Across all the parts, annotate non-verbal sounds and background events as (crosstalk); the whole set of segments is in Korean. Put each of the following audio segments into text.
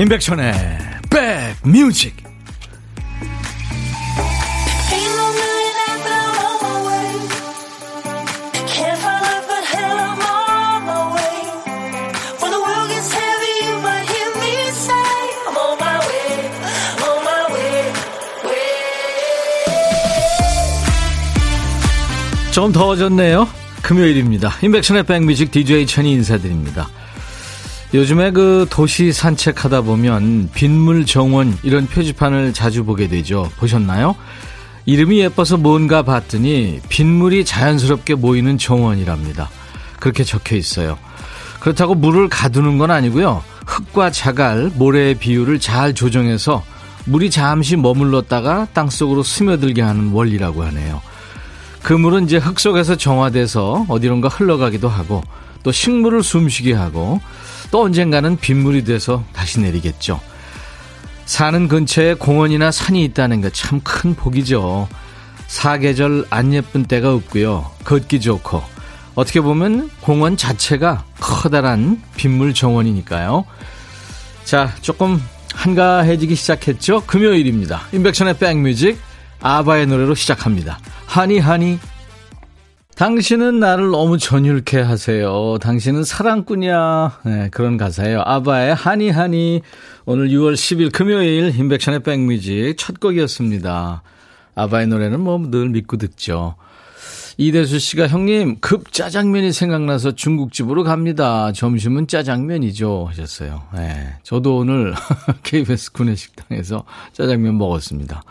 임백천의 백뮤직 좀 더워졌네요. 금요일입니다. 임백천의 백뮤직 DJ 천이 인사드립니다. 요즘에 그 도시 산책하다 보면 빗물 정원 이런 표지판을 자주 보게 되죠. 보셨나요? 이름이 예뻐서 뭔가 봤더니 빗물이 자연스럽게 모이는 정원이랍니다. 그렇게 적혀 있어요. 그렇다고 물을 가두는 건 아니고요. 흙과 자갈, 모래의 비율을 잘 조정해서 물이 잠시 머물렀다가 땅속으로 스며들게 하는 원리라고 하네요. 그 물은 이제 흙 속에서 정화돼서 어디론가 흘러가기도 하고 또 식물을 숨쉬게 하고 또 언젠가는 빗물이 돼서 다시 내리겠죠. 사는 근처에 공원이나 산이 있다는 게 참 큰 복이죠. 사계절 안 예쁜 때가 없고요. 걷기 좋고 어떻게 보면 공원 자체가 커다란 빗물 정원이니까요. 자, 조금 한가해지기 시작했죠. 금요일입니다. 인백션의 백뮤직 아바의 노래로 시작합니다. 하니 하니 당신은 나를 너무 전율케 하세요. 당신은 사랑꾼이야. 네, 그런 가사예요. 아바의 하니 하니. 오늘 6월 10일 금요일 인백션의 백뮤직 첫 곡이었습니다. 아바의 노래는 뭐 늘 믿고 듣죠. 이대수 씨가 형님 급 짜장면이 생각나서 중국집으로 갑니다. 점심은 짜장면이죠 하셨어요. 네, 저도 오늘 (laughs) KBS 구내식당에서 짜장면 먹었습니다.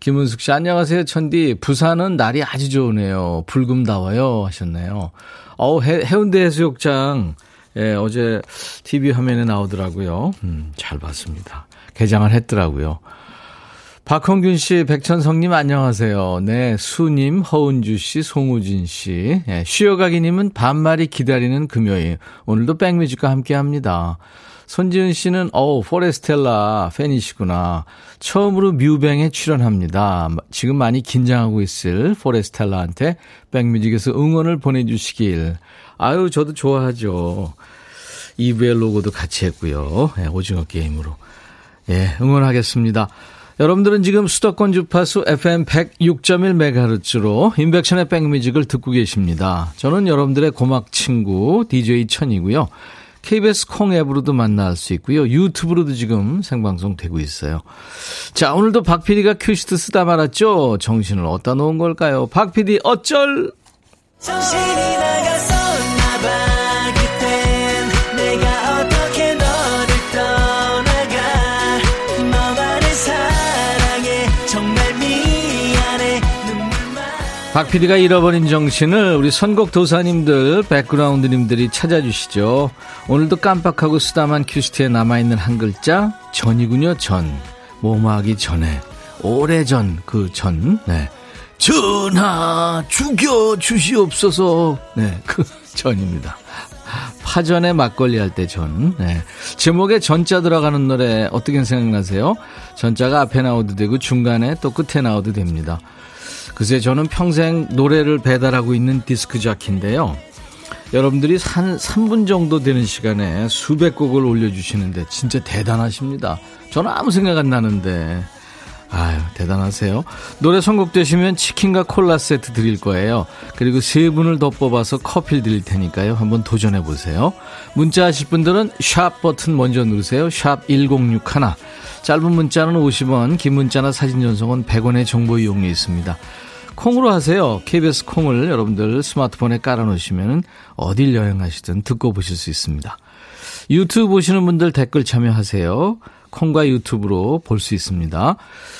김은숙 씨, 안녕하세요, 천디. 부산은 날이 아주 좋으네요. 불금다워요. 하셨네요. 어우, 해, 해운대 해수욕장, 예, 어제 TV 화면에 나오더라고요. 음, 잘 봤습니다. 개장을 했더라고요. 박홍균 씨, 백천성님 안녕하세요. 네, 수님, 허은주 씨, 송우진 씨, 예, 쉬어가기님은 반말이 기다리는 금요일. 오늘도 백뮤직과 함께 합니다. 손지은 씨는 어우 포레스텔라 팬이시구나. 처음으로 뮤뱅에 출연합니다. 지금 많이 긴장하고 있을 포레스텔라한테 백뮤직에서 응원을 보내주시길. 아유 저도 좋아하죠. 2부의 로고도 같이 했고요. 네, 오징어 게임으로. 예, 응원하겠습니다. 여러분들은 지금 수도권 주파수 FM 106.1MHz로 인백션의 백뮤직을 듣고 계십니다. 저는 여러분들의 고막 친구 DJ 천이고요. KBS 콩 앱으로도 만날 수 있고요. 유튜브로도 지금 생방송 되고 있어요. 자, 오늘도 박 PD가 큐시트 쓰다 말았죠? 정신을 어디다 놓은 걸까요? 박 PD 어쩔! 정신이 나갔었 박 PD가 잃어버린 정신을 우리 선곡 도사님들, 백그라운드님들이 찾아주시죠. 오늘도 깜빡하고 쓰다만 큐시트에 남아있는 한 글자, 전이군요, 전. 뭐뭐하기 전에. 오래전 그 전. 네. 전하, 죽여 주시옵소서. 네, 그 전입니다. 파전에 막걸리 할 때 전. 네. 제목에 전자 들어가는 노래 어떻게 생각나세요? 전자가 앞에 나오도 되고 중간에 또 끝에 나오도 됩니다. 글쎄 저는 평생 노래를 배달하고 있는 디스크 자키인데요. 여러분들이 한 3분 정도 되는 시간에 수백 곡을 올려주시는데 진짜 대단하십니다. 저는 아무 생각 안 나는데. 아유, 대단하세요. 노래 선곡되시면 치킨과 콜라 세트 드릴 거예요. 그리고 세 분을 더 뽑아서 커피를 드릴 테니까요. 한번 도전해 보세요. 문자 하실 분들은 샵 버튼 먼저 누르세요. 샵 1061. 짧은 문자는 50원, 긴 문자나 사진 전송은 100원의 정보 이용료 있습니다. 콩으로 하세요. KBS 콩을 여러분들 스마트폰에 깔아놓으시면 어딜 여행하시든 듣고 보실 수 있습니다. 유튜브 보시는 분들 댓글 참여하세요. 콩과 유튜브로 볼 수 있습니다.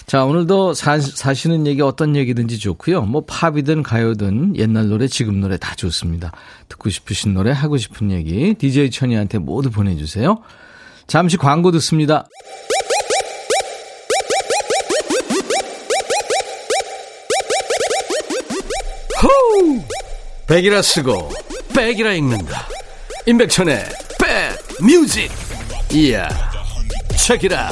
자, 오늘도 사, 사시는 얘기 어떤 얘기든지 좋고요. 뭐 팝이든 가요든 옛날 노래, 지금 노래 다 좋습니다. 듣고 싶으신 노래, 하고 싶은 얘기 DJ 천이한테 모두 보내주세요. 잠시 광고 듣습니다. 백이라 쓰고 back이라 읽는다. 임백천의 백 뮤직. 이야. 책이라.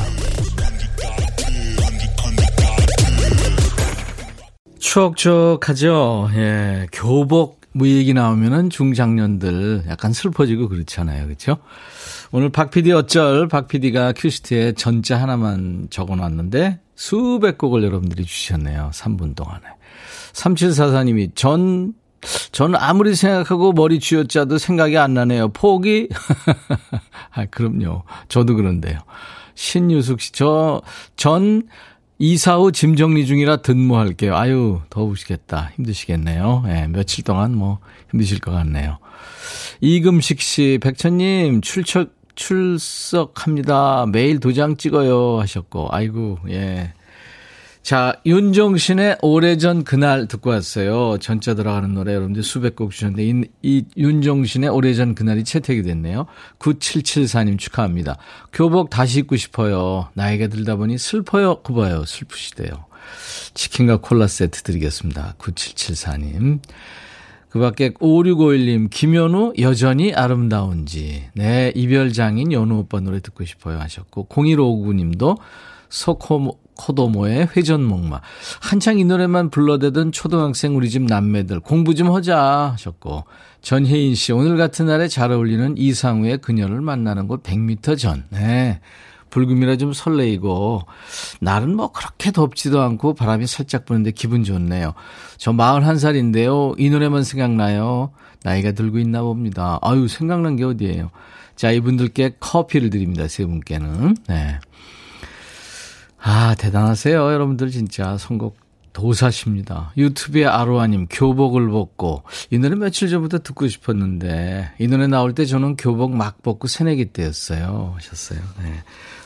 추억적하죠. 예. 교복 뭐 얘기 나오면은 중장년들 약간 슬퍼지고 그렇잖아요. 그렇죠? 오늘 박 PD 어쩔 박 PD가 큐시트에 전자 하나만 적어놨는데 수백 곡을 여러분들이 주셨네요. 3분 동안에. 3744님이 전, 전 아무리 생각하고 머리 쥐어짜도 생각이 안 나네요. 포기? (laughs) 아, 그럼요. 저도 그런데요. 신유숙 씨, 저, 전 이사 후 짐 정리 중이라 근무할게요. 아유, 더우시겠다. 힘드시겠네요. 예, 네, 며칠 동안 뭐 힘드실 것 같네요. 이금식 씨, 백천님, 출석, 출석합니다. 매일 도장 찍어요. 하셨고, 아이고, 예. 자, 윤종신의 오래전 그날 듣고 왔어요. 전자 들어가는 노래 여러분들 수백 곡 주셨는데, 이, 이 윤종신의 오래전 그날이 채택이 됐네요. 9774님 축하합니다. 교복 다시 입고 싶어요. 나이가 들다 보니 슬퍼요. 그봐요. 슬프시대요. 치킨과 콜라 세트 드리겠습니다. 9774님. 그 밖에 5651님, 김현우 여전히 아름다운지. 네, 이별장인 연우 오빠 노래 듣고 싶어요 하셨고, 0159님도 소코 코도모의 회전목마. 한창 이 노래만 불러대던 초등학생 우리 집 남매들 공부 좀 하자 하셨고 전혜인 씨 오늘 같은 날에 잘 어울리는 이상우의 그녀를 만나는 곳 100m 전. 네. 불금이라 좀 설레이고 날은 뭐 그렇게 덥지도 않고 바람이 살짝 부는데 기분 좋네요. 저 41살인데요. 이 노래만 생각나요. 나이가 들고 있나 봅니다. 아유 생각난 게 어디예요. 자 이분들께 커피를 드립니다. 세 분께는. 네. 아, 대단하세요. 여러분들 진짜 선곡 도사십니다. 유튜브에 아로아님 교복을 벗고 이 노래 며칠 전부터 듣고 싶었는데 이 노래 나올 때 저는 교복 막 벗고 새내기 때였어요. 하셨어요. 네.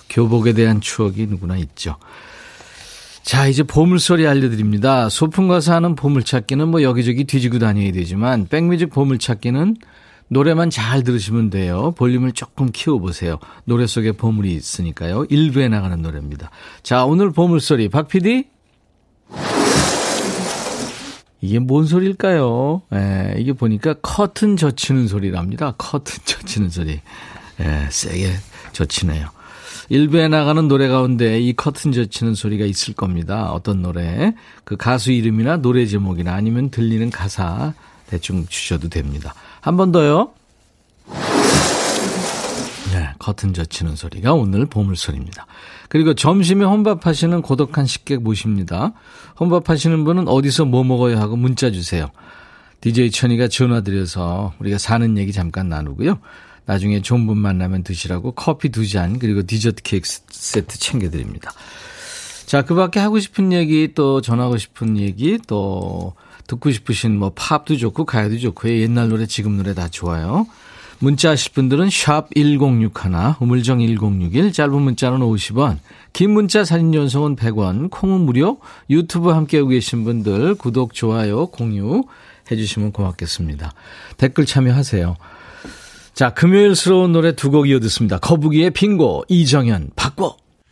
교복에 대한 추억이 누구나 있죠. 자, 이제 보물소리 알려드립니다. 소풍 가서 하는 보물찾기는 뭐 여기저기 뒤지고 다녀야 되지만 백뮤직 보물찾기는 노래만 잘 들으시면 돼요. 볼륨을 조금 키워보세요. 노래 속에 보물이 있으니까요. 일부에 나가는 노래입니다. 자, 오늘 보물소리. 박 PD? 이게 뭔 소리일까요? 예, 이게 보니까 커튼 젖히는 소리랍니다. 커튼 (laughs) 젖히는 소리. 예, 세게 젖히네요. 일부에 나가는 노래 가운데 이 커튼 젖히는 소리가 있을 겁니다. 어떤 노래? 그 가수 이름이나 노래 제목이나 아니면 들리는 가사 대충 주셔도 됩니다. 한 번 더요. 네, 커튼 젖히는 소리가 오늘 보물소리입니다. 그리고 점심에 혼밥하시는 고독한 식객 모십니다. 혼밥하시는 분은 어디서 뭐 먹어야 하고 문자 주세요. DJ 천이가 전화드려서 우리가 사는 얘기 잠깐 나누고요. 나중에 좋은 분 만나면 드시라고 커피 두 잔 그리고 디저트 케이크 세트 챙겨드립니다. 자, 그 밖에 하고 싶은 얘기 또 전하고 싶은 얘기 또 듣고 싶으신 뭐 팝도 좋고 가요도 좋고 옛날 노래 지금 노래 다 좋아요. 문자 하실 분들은 샵 1061, 우물정 1061, 짧은 문자는 50원, 긴 문자 사진 연속은 100원, 콩은 무료, 유튜브 함께하고 계신 분들 구독, 좋아요, 공유 해주시면 고맙겠습니다. 댓글 참여하세요. 자, 금요일스러운 노래 두 곡 이어 듣습니다. 거북이의 빙고, 이정현, 바꿔!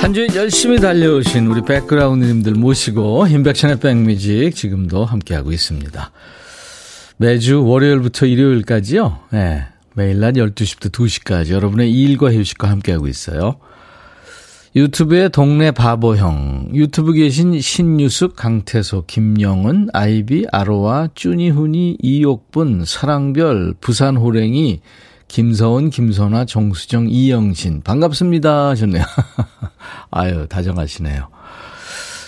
한 주 열심히 달려오신 우리 백그라운드님들 모시고 인백션의 백뮤직 지금도 함께하고 있습니다. 매주 월요일부터 일요일까지요. 네, 매일 낮 12시부터 2시까지 여러분의 일과 휴식과 함께하고 있어요. 유튜브에 동네 바보형, 유튜브 계신 신유숙, 강태소, 김영은, 아이비, 아로와, 쭈니훈이, 이옥분, 사랑별, 부산호랭이, 김서원, 김선아, 정수정, 이영신. 반갑습니다. 하셨네요. (laughs) 아유, 다정하시네요.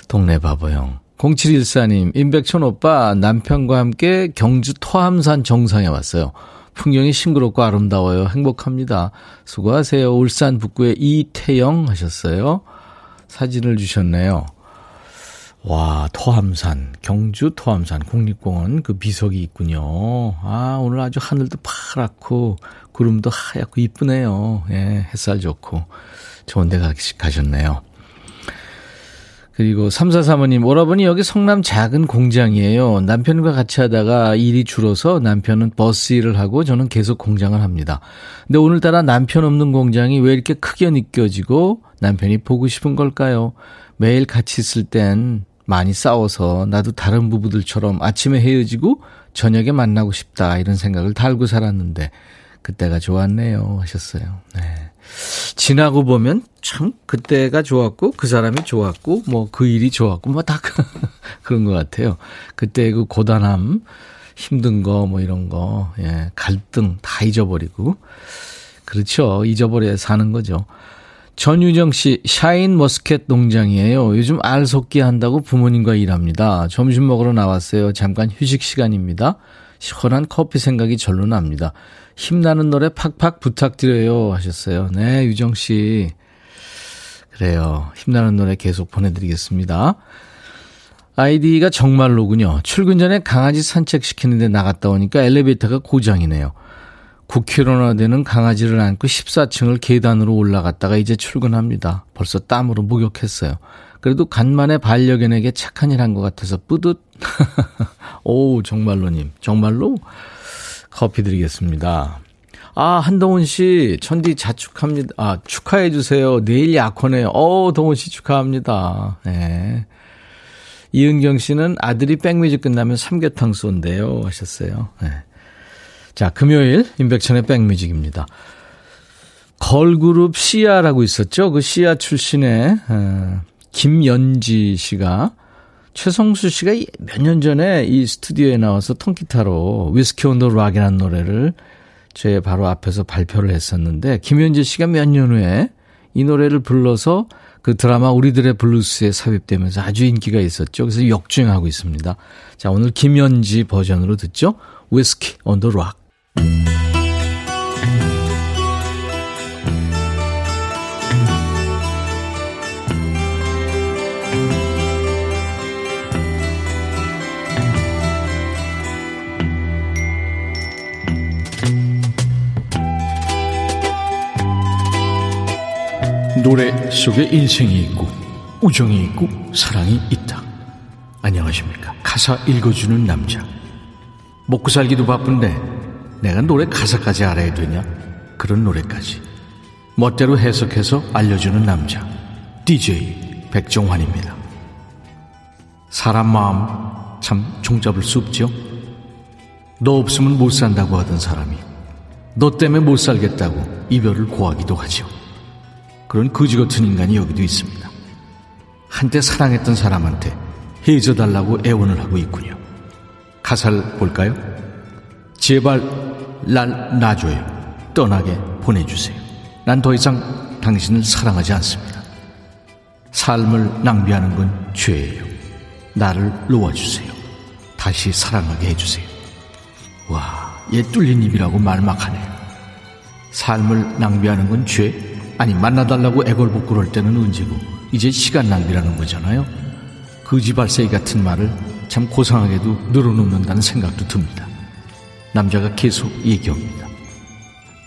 동네 바보형. 0714님, 임백천 오빠, 남편과 함께 경주 토함산 정상에 왔어요. 풍경이 싱그럽고 아름다워요. 행복합니다. 수고하세요. 울산 북구의 이태영 하셨어요. 사진을 주셨네요. 와, 토함산, 경주 토함산 국립공원 그 비석이 있군요. 아, 오늘 아주 하늘도 파랗고 구름도 하얗고 이쁘네요. 예, 햇살 좋고 좋은 데 가, 가셨네요. 그리고 3435님, 오라버니 여기 성남 작은 공장이에요. 남편과 같이 하다가 일이 줄어서 남편은 버스 일을 하고 저는 계속 공장을 합니다. 근데 오늘따라 남편 없는 공장이 왜 이렇게 크게 느껴지고 남편이 보고 싶은 걸까요? 매일 같이 있을 땐 많이 싸워서 나도 다른 부부들처럼 아침에 헤어지고 저녁에 만나고 싶다 이런 생각을 달고 살았는데 그때가 좋았네요 하셨어요. 네. 지나고 보면 참 그때가 좋았고 그 사람이 좋았고 뭐 그 일이 좋았고 뭐 다 (laughs) 그런 것 같아요. 그때 그 고단함, 힘든 거 뭐 이런 거, 예, 갈등 다 잊어버리고 그렇죠. 잊어버려야 사는 거죠. 전유정 씨, 샤인 머스켓 농장이에요. 요즘 알 솟기 한다고 부모님과 일합니다. 점심 먹으러 나왔어요. 잠깐 휴식 시간입니다. 시원한 커피 생각이 절로 납니다. 힘나는 노래 팍팍 부탁드려요 하셨어요. 네, 유정 씨. 그래요. 힘나는 노래 계속 보내드리겠습니다. 아이디가 정말로군요. 출근 전에 강아지 산책시키는데 나갔다 오니까 엘리베이터가 고장이네요. 9km나 되는 강아지를 안고 14층을 계단으로 올라갔다가 이제 출근합니다. 벌써 땀으로 목욕했어요. 그래도 간만에 반려견에게 착한 일 한 것 같아서 뿌듯. (laughs) 오, 정말로님. 정말로? 커피 드리겠습니다. 아, 한동훈 씨, 천디 자축합니다. 아, 축하해주세요. 내일 약혼해요. 어 동훈 씨 축하합니다. 네. 이은경 씨는 아들이 백뮤직 끝나면 삼계탕 쏜대요. 하셨어요. 네. 자, 금요일, 임백천의 백뮤직입니다. 걸그룹 시아라고 있었죠. 그 시아 출신의, 어, 김연지 씨가 최성수 씨가 몇 년 전에 이 스튜디오에 나와서 통기타로 Whisky on the Rock이라는 노래를 제 바로 앞에서 발표를 했었는데 김연지 씨가 몇 년 후에 이 노래를 불러서 그 드라마 우리들의 블루스에 삽입되면서 아주 인기가 있었죠. 그래서 역주행하고 있습니다. 자, 오늘 김연지 버전으로 듣죠. Whisky on the Rock. 노래 속에 인생이 있고 우정이 있고 사랑이 있다. 안녕하십니까. 가사 읽어주는 남자. 먹고 살기도 바쁜데 내가 노래 가사까지 알아야 되냐? 그런 노래까지. 멋대로 해석해서 알려주는 남자. DJ 백종환입니다. 사람 마음 참 종잡을 수 없죠? 너 없으면 못 산다고 하던 사람이 너 때문에 못 살겠다고 이별을 고하기도 하죠. 그런 거지 같은 인간이 여기도 있습니다. 한때 사랑했던 사람한테 해줘달라고 애원을 하고 있군요. 가사를 볼까요? 제발 날 놔줘요. 떠나게 보내주세요. 난 더 이상 당신을 사랑하지 않습니다. 삶을 낭비하는 건 죄예요. 나를 놓아주세요. 다시 사랑하게 해주세요. 와, 얘 뚫린 입이라고 말막 하네요. 삶을 낭비하는 건 죄? 아니 만나달라고 애걸복 그럴 때는 언제고 이제 시간 낭비라는 거잖아요. 거지발사이 같은 말을 참 고상하게도 늘어놓는다는 생각도 듭니다. 남자가 계속 얘기합니다.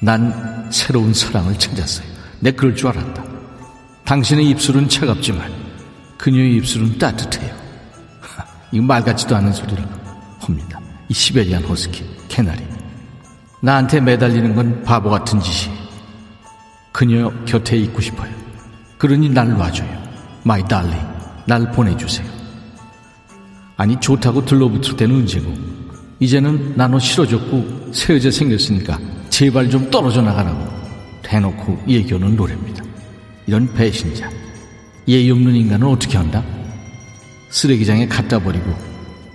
난 새로운 사랑을 찾았어요. 내 그럴 줄 알았다. 당신의 입술은 차갑지만 그녀의 입술은 따뜻해요. (laughs) 이거 말 같지도 않은 소리를 합니다. 이 시베리안 허스키, 개나리. 나한테 매달리는 건 바보 같은 짓이에요. 그녀 곁에 있고 싶어요. 그러니 날 놔줘요. My darling, 날 보내주세요. 아니 좋다고 들러붙을 때는 언제고 이제는 나 너 싫어졌고 새 여자 생겼으니까 제발 좀 떨어져 나가라고 대놓고 얘기하는 노래입니다. 이런 배신자, 예의 없는 인간은 어떻게 한다? 쓰레기장에 갖다 버리고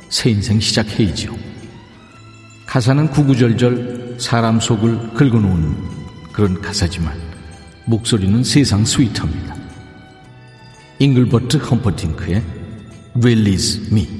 새 인생 시작해야지요. 가사는 구구절절 사람 속을 긁어놓은 그런 가사지만 목소리는 세상 스위트합니다. 잉글버트 험퍼팅크의 Release Me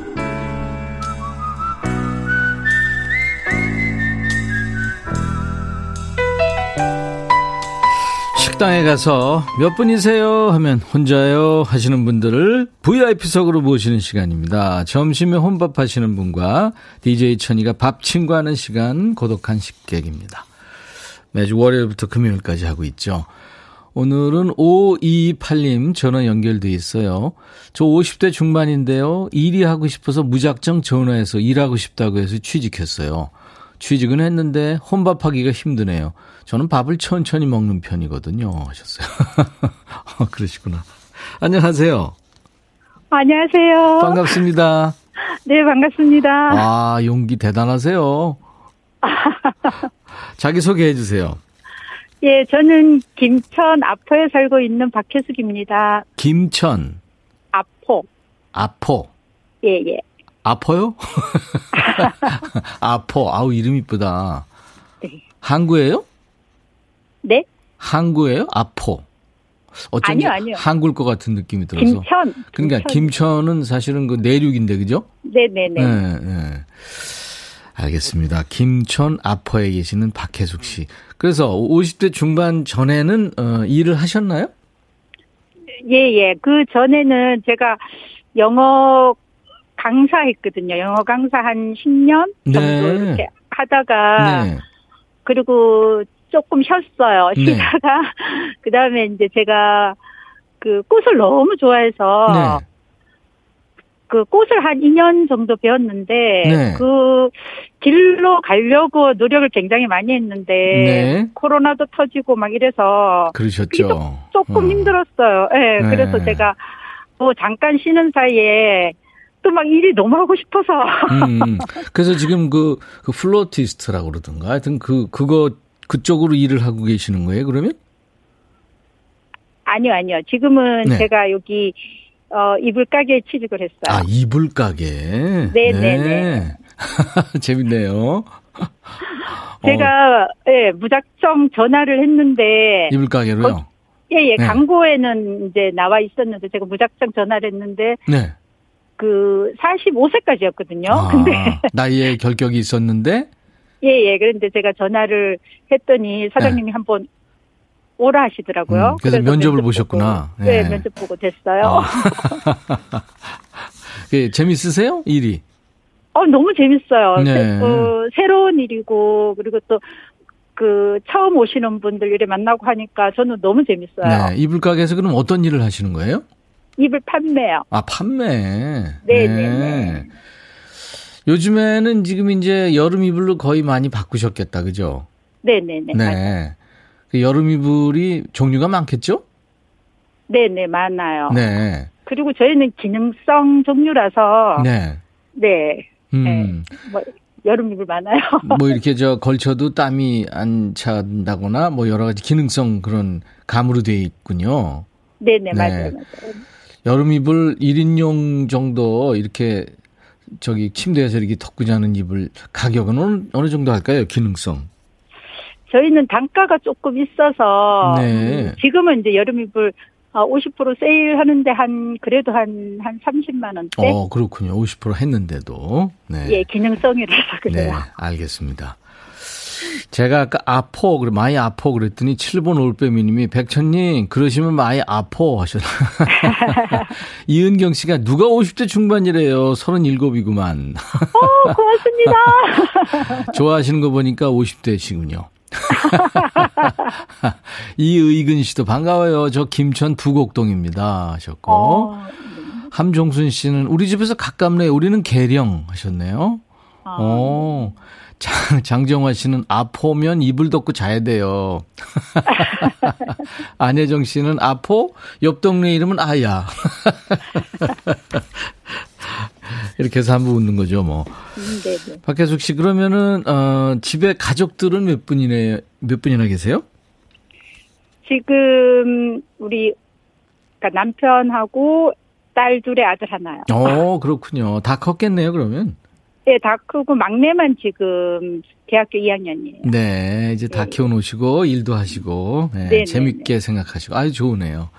식당에 가서 몇 분이세요 하면 혼자요 하시는 분들을 VIP석으로 모시는 시간입니다. 점심에 혼밥 하시는 분과 DJ 천이가 밥 친구하는 시간 고독한 식객입니다. 매주 월요일부터 금요일까지 하고 있죠. 오늘은 5228님 전화 연결돼 있어요. 저 50대 중반인데요. 일이 하고 싶어서 무작정 전화해서 일하고 싶다고 해서 취직했어요. 취직은 했는데 혼밥하기가 힘드네요. 저는 밥을 천천히 먹는 편이거든요. 하셨어요. 어, (laughs) 그러시구나. 안녕하세요. 안녕하세요. 반갑습니다. 네, 반갑습니다. 아, 용기 대단하세요. (laughs) 자기소개 해 주세요. 예, 저는 김천 아포에 살고 있는 박혜숙입니다. 김천. 아포. 아포. 예, 예. 아퍼요? (laughs) 아포. 아우, 이름 이쁘다. 네. 항구예요? 네? 항구예요? 아포. 어쩐지 아니요, 아니요. 항구일 것 같은 느낌이 들어서. 김천. 그러니까 김천. 김천 은 사실은 그 내륙인데 그죠? 네네네. 네, 네. 알겠습니다. 김천 아퍼에 계시는 박혜숙 씨. 그래서 50대 중반 전에는 어, 일을 하셨나요? 예, 예. 그 전에는 제가 영어 강사했거든요. 영어 강사 한 10년 정도 네. 이렇게 하다가 네. 그리고 조금 쉬었어요. 네. 쉬다가 (laughs) 그다음에 이제 제가 그 꽃을 너무 좋아해서 네. 그 꽃을 한 2년 정도 배웠는데 네. 그 길로 가려고 노력을 굉장히 많이 했는데 네. 코로나도 터지고 막 이래서 그러셨죠. 조금 어. 힘들었어요. 예, 네. 그래서 제가 뭐 잠깐 쉬는 사이에 또 막 일이 너무 하고 싶어서 음, 음. (laughs) 그래서 지금 그, 그 플로리스트라고 그러던가 하여튼 그, 그거, 그쪽으로 일을 하고 계시는 거예요, 그러면? 아니요, 아니요. 지금은 네. 제가 여기 어 이불 가게에 취직을 했어요. 아, 이불 가게. 네, 네, 네. (laughs) 재밌네요. (laughs) 제가 예, 무작정 전화를 했는데 이불 가게로요? 예, 예, 네. 광고에는 이제 나와 있었는데 제가 무작정 전화를 했는데 네. 그 45세까지였거든요. 아, 근데 (laughs) 나이에 결격이 있었는데, 예, 예. 그런데 제가 전화를 했더니 사장님이 한번 오라 하시더라고요. 네. 음, 그래서 면접을 면접 보셨구나. 보고, 네, 예. 면접 보고 됐어요. 어. (laughs) 그 재밌으세요? 일이? 어, 너무 재밌어요. 네. 새- 어, 새로운 일이고, 그리고 또, 그, 처음 오시는 분들 이렇게 만나고 하니까 저는 너무 재밌어요. 네. 이불 가게에서 그럼 어떤 일을 하시는 거예요? 입을 판매요. 아, 판매. 네, 네, 네. 요즘에는 지금 이제 여름 이불로 거의 많이 바꾸셨겠다, 그죠? 네 네 네. 네. 그 여름 이불이 종류가 많겠죠? 네 네, 많아요. 네. 그리고 저희는 기능성 종류라서, 네. 네. 음. 뭐, 여름 입을 많아요. (laughs) 뭐 이렇게 저 걸쳐도 땀이 안 찬다거나 뭐 여러 가지 기능성 그런 감으로 되어 있군요. 네네, 네. 맞아요, 맞아요. 여름 이불 1인용 정도 이렇게 저기 침대에서 이렇게 덮고 자는 이불 가격은 어느, 어느 정도 할까요? 기능성. 저희는 단가가 조금 있어서 네. 음, 지금은 이제 여름 이불 어, 50% 세일하는데 한 그래도 한한 30만 원대. 어, 그렇군요. 50% 했는데도. 네. 예, 기능성이라서 네, 그래요. 알겠습니다. 제가 아까 아포, 그래, 많이 아포 그랬더니 7번 올빼미님이 백천님, 그러시면 많이 아포 하셨나. (laughs) 이은경 씨가 누가 50대 중반이래요. 37이구만. 어, 고맙습니다. (laughs) 좋아하시는 거 보니까 50대시군요. (laughs) 이의근 씨도 반가워요. 저 김천 부곡동입니다. 하셨고. 어, 함종순 씨는 우리 집에서 가깝네. 우리는 계령 하셨네요. 어, 어. 장, (laughs) 장정화 씨는 아포면 이불 덮고 자야 돼요. (laughs) 안혜정 씨는 아포? 옆 동네 이름은 아야. (laughs) 이렇게 해서 한번 웃는 거죠, 뭐. 음, 네네. 박혜숙 씨, 그러면은, 어, 집에 가족들은 몇 분이네, 몇 분이나 계세요? 지금 우리 그러니까 남편하고 딸 둘에 아들 하나요. 어, 그렇군요. 다 컸겠네요, 그러면. 네, 다 크고 막내만 지금 대학교 2학년이에요. 네, 이제 다 네. 키워놓으시고, 일도 하시고, 네, 네, 재밌게 생각하시고, 아주 좋으네요.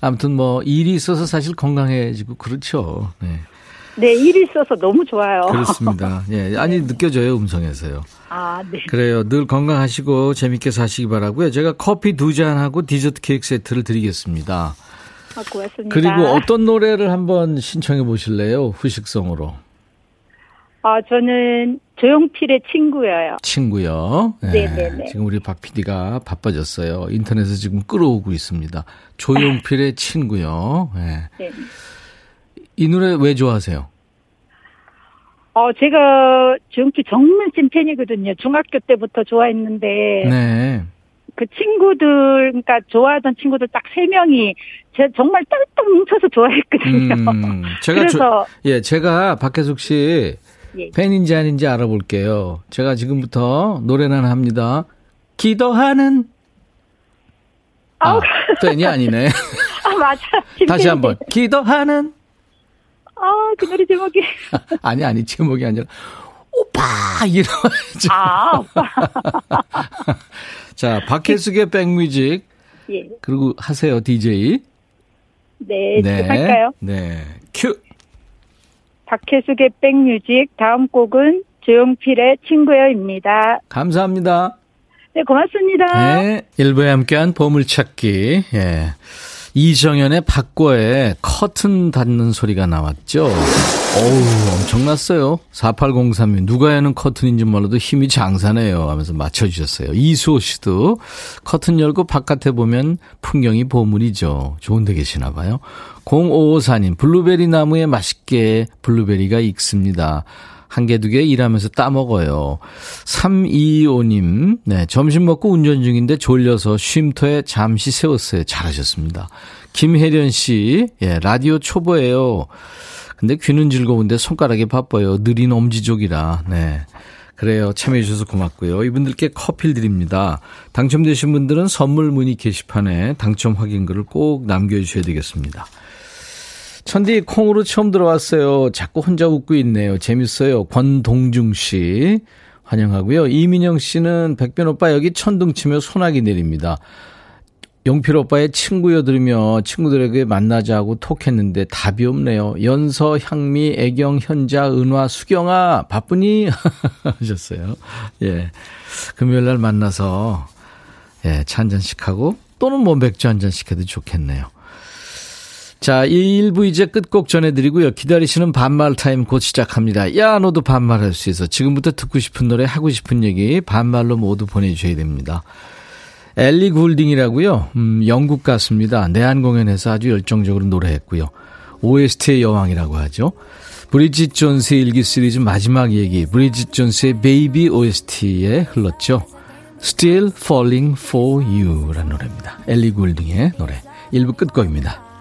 아무튼 뭐, 일이 있어서 사실 건강해지고, 그렇죠. 네. 네, 일이 있어서 너무 좋아요. 그렇습니다. (laughs) 예, 아니 느껴져요 음성에서요. 아, 네. 그래요. 늘 건강하시고 재밌게 사시기 바라고요. 제가 커피 두 잔하고 디저트 케이크 세트를 드리겠습니다. 아, 고맙습니다. 그리고 어떤 노래를 한번 신청해 보실래요? 후식성으로. 아, 저는 조용필의 친구예요. 친구요. 네, 네네네. 지금 우리 박 PD가 바빠졌어요. 인터넷에 지금 끌어오고 있습니다. 조용필의 친구요. 네. 네. 이 노래 왜 좋아하세요? 어, 제가 조용필 정말 찐 팬이거든요. 중학교 때부터 좋아했는데. 네. 그 친구들, 그러니까 좋아하던 친구들 딱 세 명이 제 정말 똘똘 뭉쳐서 좋아했거든요. 음, 제가 그래서 조- 예, 제가 박혜숙 씨 예. 팬인지 아닌지 알아볼게요. 제가 지금부터 노래는 합니다. 기도하는 아, 아우, (laughs) 팬이 아니네. 아 맞아. 다시 한번 기도하는 아, 그 노래 제목이. (laughs) 아니 아니 제목이 아니라 오빠 이러죠. 아, 오빠. (laughs) 자 박혜숙의 백뮤직 예. 그리고 하세요 DJ. 네, 할까요? 네. 큐. 박혜숙의 백뮤직 다음 곡은 조용필의 친구여입니다. 감사합니다. 네, 고맙습니다. 네. 일부에 함께한 보물찾기. 예. 이정현의 박고에 커튼 닫는 소리가 나왔죠. 어우, 엄청났어요. 4803님, 누가 여는 커튼인지 몰라도 힘이 장사네요. 하면서 맞춰주셨어요. 이수호 씨도 커튼 열고 바깥에 보면 풍경이 보물이죠. 좋은 데 계시나 봐요. 0554님, 블루베리 나무에 맛있게 블루베리가 익습니다. 한 개, 두 개 일하면서 따먹어요. 325님, 네, 점심 먹고 운전 중인데 졸려서 쉼터에 잠시 세웠어요. 잘하셨습니다. 김혜련 씨, 예, 라디오 초보예요. 근데 귀는 즐거운데 손가락이 바빠요. 느린 엄지족이라, 네. 그래요. 참여해주셔서 고맙고요. 이분들께 커피를 드립니다. 당첨되신 분들은 선물 문의 게시판에 당첨 확인글을 꼭 남겨주셔야 되겠습니다. 천디 콩으로 처음 들어왔어요. 자꾸 혼자 웃고 있네요. 재밌어요. 권동중 씨 환영하고요. 이민영 씨는 백변 오빠 여기 천둥 치며 소나기 내립니다. 용필 오빠의 친구여 들으며 친구들에게 만나자 하고 톡했는데 답이 없네요. 연서, 향미, 애경, 현자, 은화, 수경아 바쁘니? (laughs) 하셨어요. 예. 금요일 날 만나서 예, 차 한 잔씩 하고 또는 뭐 맥주 한 잔씩 해도 좋겠네요. 자, 이 일부 이제 끝곡 전해드리고요. 기다리시는 반말 타임 곧 시작합니다. 야, 너도 반말할 수 있어. 지금부터 듣고 싶은 노래, 하고 싶은 얘기 반말로 모두 보내주셔야 됩니다. 엘리 굴딩이라고요. 음, 영국 가수입니다. 내한 공연에서 아주 열정적으로 노래했고요. OST의 여왕이라고 하죠. 브리짓 존스의 일기 시리즈 마지막 얘기, 브리짓 존스의 베이비 OST에 흘렀죠. Still Falling for You라는 노래입니다. 엘리 굴딩의 노래. 1부 끝곡입니다.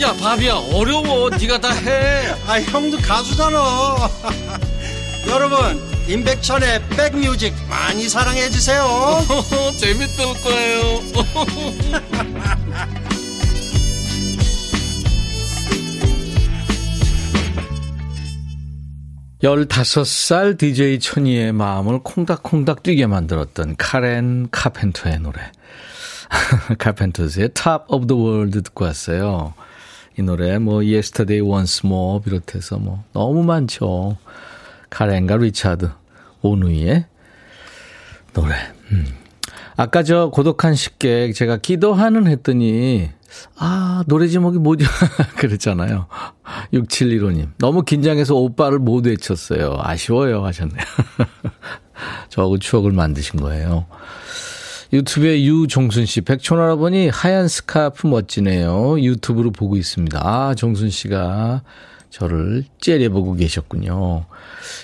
야 바비야. 어려워. 네가 다 해. 아 형도 가수잖아. (laughs) 여러분 임백천의 백뮤직 많이 사랑해 주세요. (laughs) 재밌을 거예요. (laughs) 15살 DJ 천이의 마음을 콩닥콩닥 뛰게 만들었던 카렌 카펜터의 노래. 카펜터스의 Top of the World 듣고 왔어요. 이 노래 뭐 Yesterday Once More 비롯해서 뭐 너무 많죠. 카렌과 리차드 오누이의 노래. 음. 아까 저 고독한 식객 제가 기도하는 했더니 아 노래 제목이 뭐죠? (laughs) 그랬잖아요. 6715님 너무 긴장해서 오빠를 못 외쳤어요. 아쉬워요 하셨네요. (laughs) 저하고 추억을 만드신 거예요. 유튜브에 유종순 씨, 백촌 할아버니 하얀 스카프 멋지네요. 유튜브로 보고 있습니다. 아, 종순 씨가 저를 째려보고 계셨군요.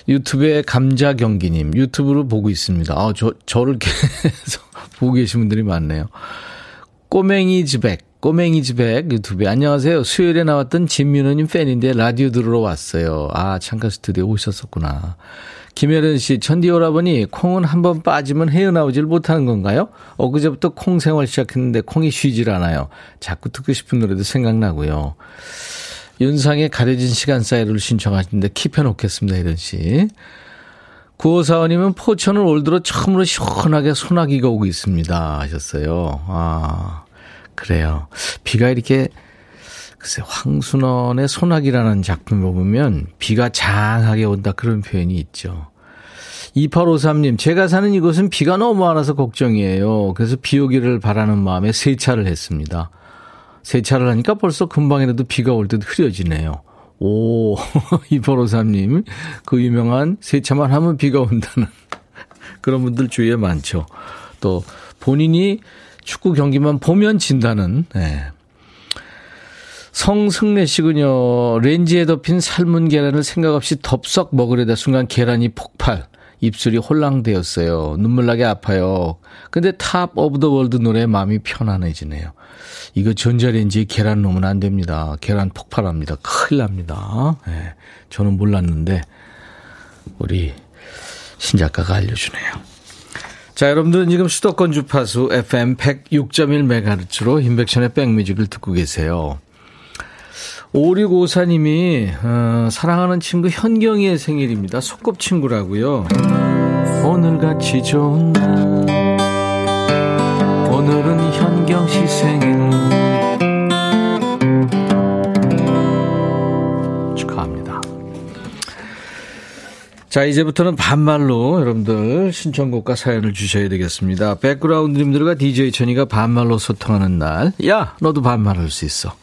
유튜브에 감자경기님, 유튜브로 보고 있습니다. 아, 저, 저를 계속 (laughs) 보고 계신 분들이 많네요. 꼬맹이 지백, 꼬맹이즈백 유튜브에 안녕하세요. 수요일에 나왔던 진민호님 팬인데 라디오 들으러 왔어요. 아, 창가 스튜디오 오셨었구나. 김혜련 씨, 천디 오라버니 콩은 한 번 빠지면 헤어나오질 못하는 건가요? 엊그제부터 콩 생활 시작했는데 콩이 쉬질 않아요. 자꾸 듣고 싶은 노래도 생각나고요. 윤상의 가려진 시간 사이를 신청하시는데 킵해놓겠습니다, 혜련 씨. 9545님은 포천을 올 들어 처음으로 시원하게 소나기가 오고 있습니다. 하셨어요. 아, 그래요. 비가 이렇게, 글쎄, 황순원의 소나기라는 작품을 보면 비가 장하게 온다 그런 표현이 있죠. 2853님, 제가 사는 이곳은 비가 너무 많아서 걱정이에요. 그래서 비 오기를 바라는 마음에 세차를 했습니다. 세차를 하니까 벌써 금방이라도 비가 올 듯 흐려지네요. 오, (laughs) 2853님, 그 유명한 세차만 하면 비가 온다는 (laughs) 그런 분들 주위에 많죠. 또 본인이 축구 경기만 보면 진다는, 네. 성승래 씨군요. 렌지에 덮인 삶은 계란을 생각 없이 덥석 먹으려다 순간 계란이 폭발. 입술이 홀랑되었어요. 눈물나게 아파요. 근데 Top of the World 노래 마음이 편안해지네요. 이거 전자레인지에 계란 넣으면 안 됩니다. 계란 폭발합니다. 큰일 납니다. 네, 저는 몰랐는데 우리 신 작가가 알려주네요. 자, 여러분들은 지금 수도권 주파수 FM 106.1MHz로 임백천의 백뮤직을 듣고 계세요. 5654님이 어, 사랑하는 친구 현경이의 생일입니다. 소꿉친구라고요. 오늘같이 좋은 날 오늘은 현경 씨 생일 축하합니다. 자, 이제부터는 반말로 여러분들 신청곡과 사연을 주셔야 되겠습니다. 백그라운드님들과 DJ 천이가 반말로 소통하는 날. 야, 너도 반말할 수 있어.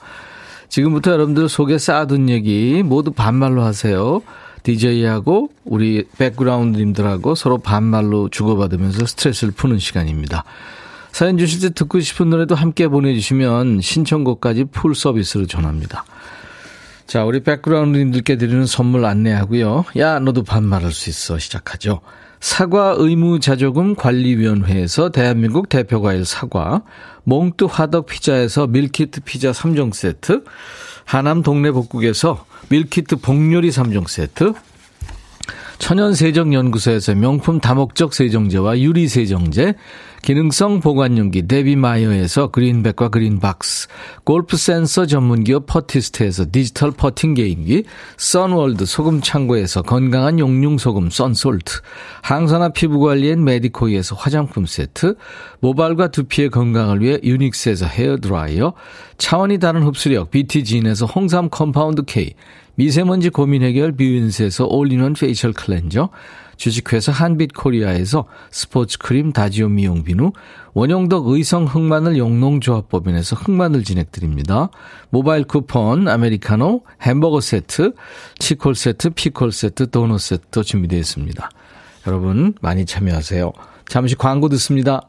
지금부터 여러분들 속에 쌓아둔 얘기 모두 반말로 하세요. DJ하고 우리 백그라운드님들하고 서로 반말로 주고받으면서 스트레스를 푸는 시간입니다. 사연 주실 때 듣고 싶은 노래도 함께 보내주시면 신청곡까지 풀 서비스로 전합니다. 자, 우리 백그라운드님들께 드리는 선물 안내하고요. 야, 너도 반말할 수 있어. 시작하죠. 사과 의무자조금 관리위원회에서 대한민국 대표 과일 사과, 몽뚜 화덕 피자에서 밀키트 피자 3종 세트, 하남 동네 복국에서 밀키트 복요리 3종 세트, 천연세정연구소에서 명품 다목적 세정제와 유리세정제, 기능성 보관용기 데비마이어에서 그린백과 그린박스, 골프 센서 전문기업 퍼티스트에서 디지털 퍼팅 게임기, 선월드 소금창고에서 건강한 용융소금 썬솔트, 항산화 피부관리엔 메디코이에서 화장품 세트, 모발과 두피의 건강을 위해 유닉스에서 헤어드라이어, 차원이 다른 흡수력 BT진에서 홍삼 compound K, 미세먼지 고민 해결 뷰인스에서 all-in-one facial cleanser, 주식회사 한빛코리아에서 스포츠 크림 다지오 미용 비누, 원용덕 의성 흑마늘 영농조합법인에서 흑마늘 진액 드립니다. 모바일 쿠폰, 아메리카노, 햄버거 세트, 치콜 세트, 피콜 세트, 도넛 세트도 준비되어 있습니다. 여러분 많이 참여하세요. 잠시 광고 듣습니다.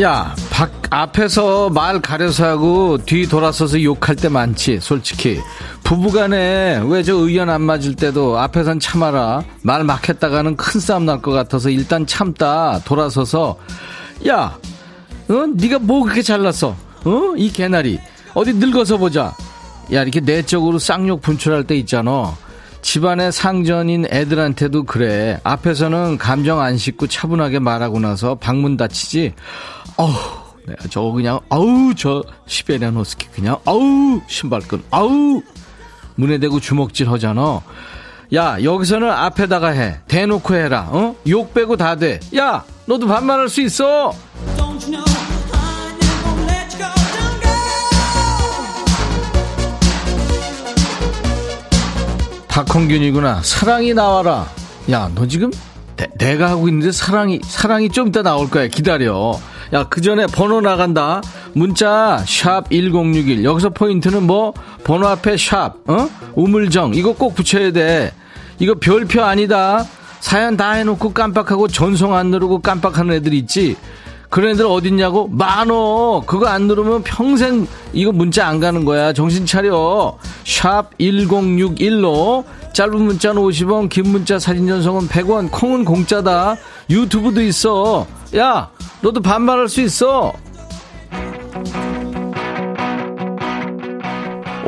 야, 밖 앞에서 말 가려서 하고 뒤 돌아서서 욕할 때 많지, 솔직히. 부부간에 왜 저 의견 안 맞을 때도 앞에선 참아라. 말 막 했다가는 큰 싸움 날 것 같아서 일단 참다 돌아서서 야, 어? 네가 뭐 그렇게 잘났어? 어? 이 개나리 어디 늙어서 보자. 야, 이렇게 내적으로 쌍욕 분출할 때 있잖아. 집안의 상전인 애들한테도 그래. 앞에서는 감정 안 싣고 차분하게 말하고 나서 방문 닫히지. 어우, 내가 저거 그냥, 아우, 저 시베리안 호스키 그냥, 아우, 신발끈, 아우. 문에 대고 주먹질 하잖아. 야, 여기서는 앞에다가 해. 대놓고 해라. 어? 욕 빼고 다 돼. 야, 너도 반말할 수 있어. 박홍균이구나. 사랑이 나와라. 야, 너 지금 내, 가 하고 있는데 사랑이 사랑이 좀 이따 나올 거야. 기다려. 야, 그 전에 번호 나간다. 문자 샵 1061. 여기서 포인트는 뭐 번호 앞에 샵, 어? 우물정 이거 꼭 붙여야 돼. 이거 별표 아니다. 사연 다 해놓고 깜빡하고 전송 안 누르고 깜빡하는 애들 있지. 그런 애들 어딨냐고? 많어. 그거 안 누르면 평생 이거 문자 안 가는 거야. 정신 차려. 샵 1061로 짧은 문자는 50원, 긴 문자 사진 전송은 100원, 콩은 공짜다. 유튜브도 있어. 야, 너도 반말할 수 있어.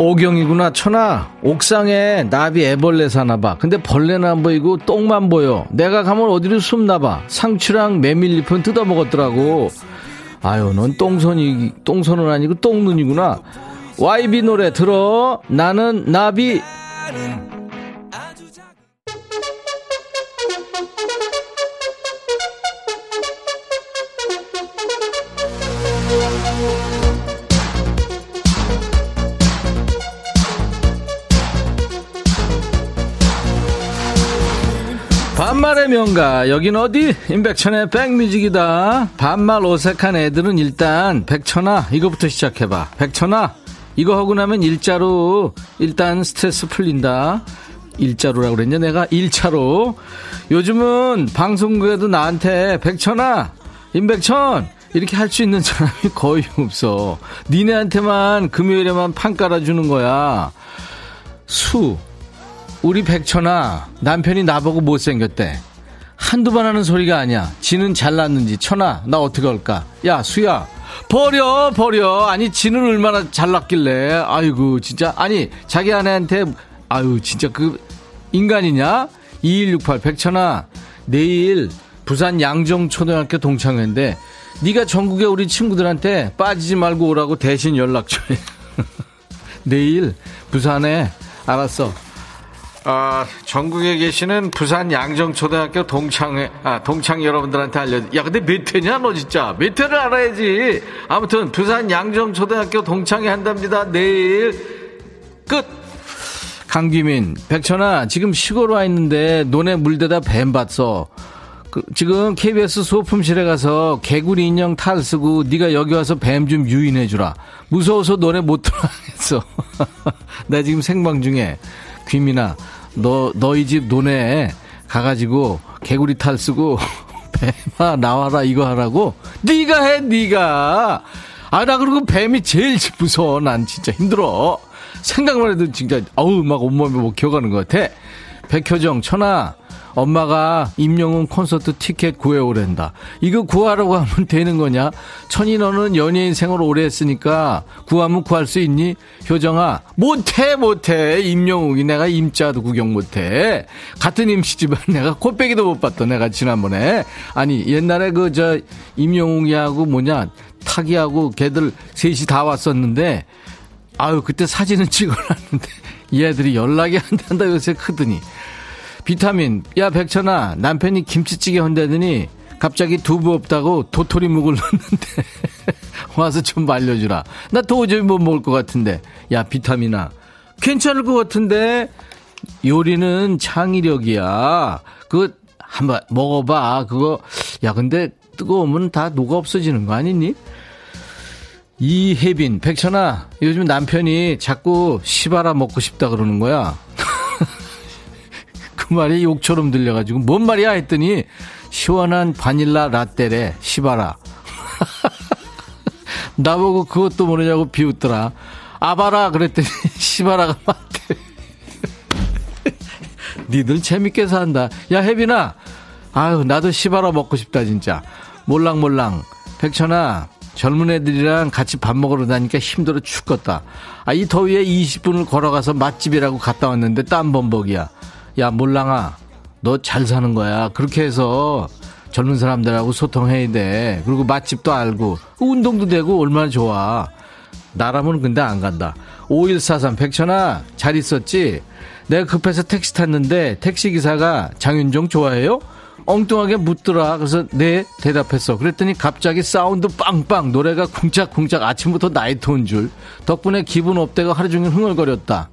오경이구나. 천아 옥상에 나비 애벌레 사나봐. 근데 벌레는 안 보이고 똥만 보여. 내가 가면 어디로 숨나봐. 상추랑 메밀잎은 뜯어먹었더라고. 아유 넌 똥손이 똥손은 아니고 똥눈이구나. YB 노래 들어. 나는 나비 반말의 명가. 여긴 어디? 임백천의 백뮤직이다. 반말 어색한 애들은 일단 백천아 이거부터 시작해봐. 백천아 이거 하고 나면 일자로. 일단 스트레스 풀린다. 일자로라고 그랬냐? 내가 일차로. 요즘은 방송국에도 나한테 백천아 임백천! 이렇게 할 수 있는 사람이 (laughs) 거의 없어. 니네한테만 금요일에만 판 깔아주는 거야. 수 우리 백천아 남편이 나보고 못생겼대 한두 번 하는 소리가 아니야. 지는 잘났는지. 천아 나 어떻게 할까? 야 수야. 버려 버려. 아니 지는 얼마나 잘났길래. 아이고 진짜. 아니 자기 아내한테 아유 진짜 그 인간이냐? 2168 백천아 내일 부산 양정초등학교 동창회인데 네가 전국의 우리 친구들한테 빠지지 말고 오라고 대신 연락 줘. (laughs) 내일 부산에 알았어 아, 전국에 계시는 부산 양정초등학교 동창회, 아, 동창 여러분들한테 알려. 야, 근데 몇 회냐, 너 진짜? 몇 회를 알아야지. 아무튼, 부산 양정초등학교 동창회 한답니다. 내일. 끝! 강기민, 백천아, 지금 시골 와 있는데, 논에 물대다 뱀 봤어. 그, 지금 KBS 소품실에 가서 개구리 인형 탈 쓰고 네가 여기 와서 뱀 좀 유인해 주라. 무서워서 노래 못 들어가겠어. (laughs) 나 지금 생방 중에 귀민아, 너, 너희 집 논에 가가지고 개구리 탈 쓰고 (laughs) 뱀아 나와라 이거 하라고? 네가 해, 네가. 아, 나 그리고 뱀이 제일 무서워. 난 진짜 힘들어. 생각만 해도 진짜, 어우, 막 온몸에 뭐 기어가는 것 같아. 백효정, 천하, 엄마가 임영웅 콘서트 티켓 구해오랜다. 이거 구하라고 하면 되는 거냐? 천이 너는 연예인 생활 오래 했으니까 구하면 구할 수 있니? 효정아, 못해, 못해. 임영웅이 내가 임자도 구경 못해. 같은 임시지만 (laughs) 내가 코빼기도 못 봤다. 내가 지난번에. 아니, 옛날에 그, 저, 임영웅이하고 뭐냐, 타기하고 걔들 셋이 다 왔었는데, 아유, 그때 사진은 (laughs) 찍어놨는데, 얘들이 연락이 안 된다 요새 크더니. 비타민. 야, 백천아, 남편이 김치찌개 한다더니 갑자기 두부 없다고 도토리 묵을 넣는데 (laughs) 와서 좀 말려주라. 나 도저히 못 먹을 것 같은데. 야, 비타민아. 괜찮을 것 같은데 요리는 창의력이야. 그거 한번 먹어봐. 그거 야 근데 뜨거우면 다 녹아 없어지는 거 아니니? 이혜빈, 백천아, 요즘 남편이 자꾸 시바라 먹고 싶다 그러는 거야. 그 말이 욕처럼 들려가지고 뭔 말이야 했더니 시원한 바닐라 라떼래 시바라. (laughs) 나보고 그것도 모르냐고 비웃더라. 아바라 그랬더니 (laughs) 시바라가 맞대 (laughs) 니들 재밌게 산다. 야 혜빈아. 아유 나도 시바라 먹고 싶다 진짜. 몰랑몰랑. 백천아 젊은 애들이랑 같이 밥 먹으러 다니까 힘들어 죽겠다. 아 이 더위에 20분을 걸어가서 맛집이라고 갔다 왔는데 땀범벅이야 야 몰랑아 너 잘 사는 거야 그렇게 해서 젊은 사람들하고 소통해야 돼 그리고 맛집도 알고 운동도 되고 얼마나 좋아 나라면 근데 안 간다. 5143 백천아 잘 있었지? 내가 급해서 택시 탔는데 택시기사가 장윤정 좋아해요? 엉뚱하게 묻더라. 그래서 네 대답했어. 그랬더니 갑자기 사운드 빵빵 노래가 쿵짝쿵짝 아침부터 나이트 온 줄. 덕분에 기분 up돼가 하루 종일 흥얼거렸다.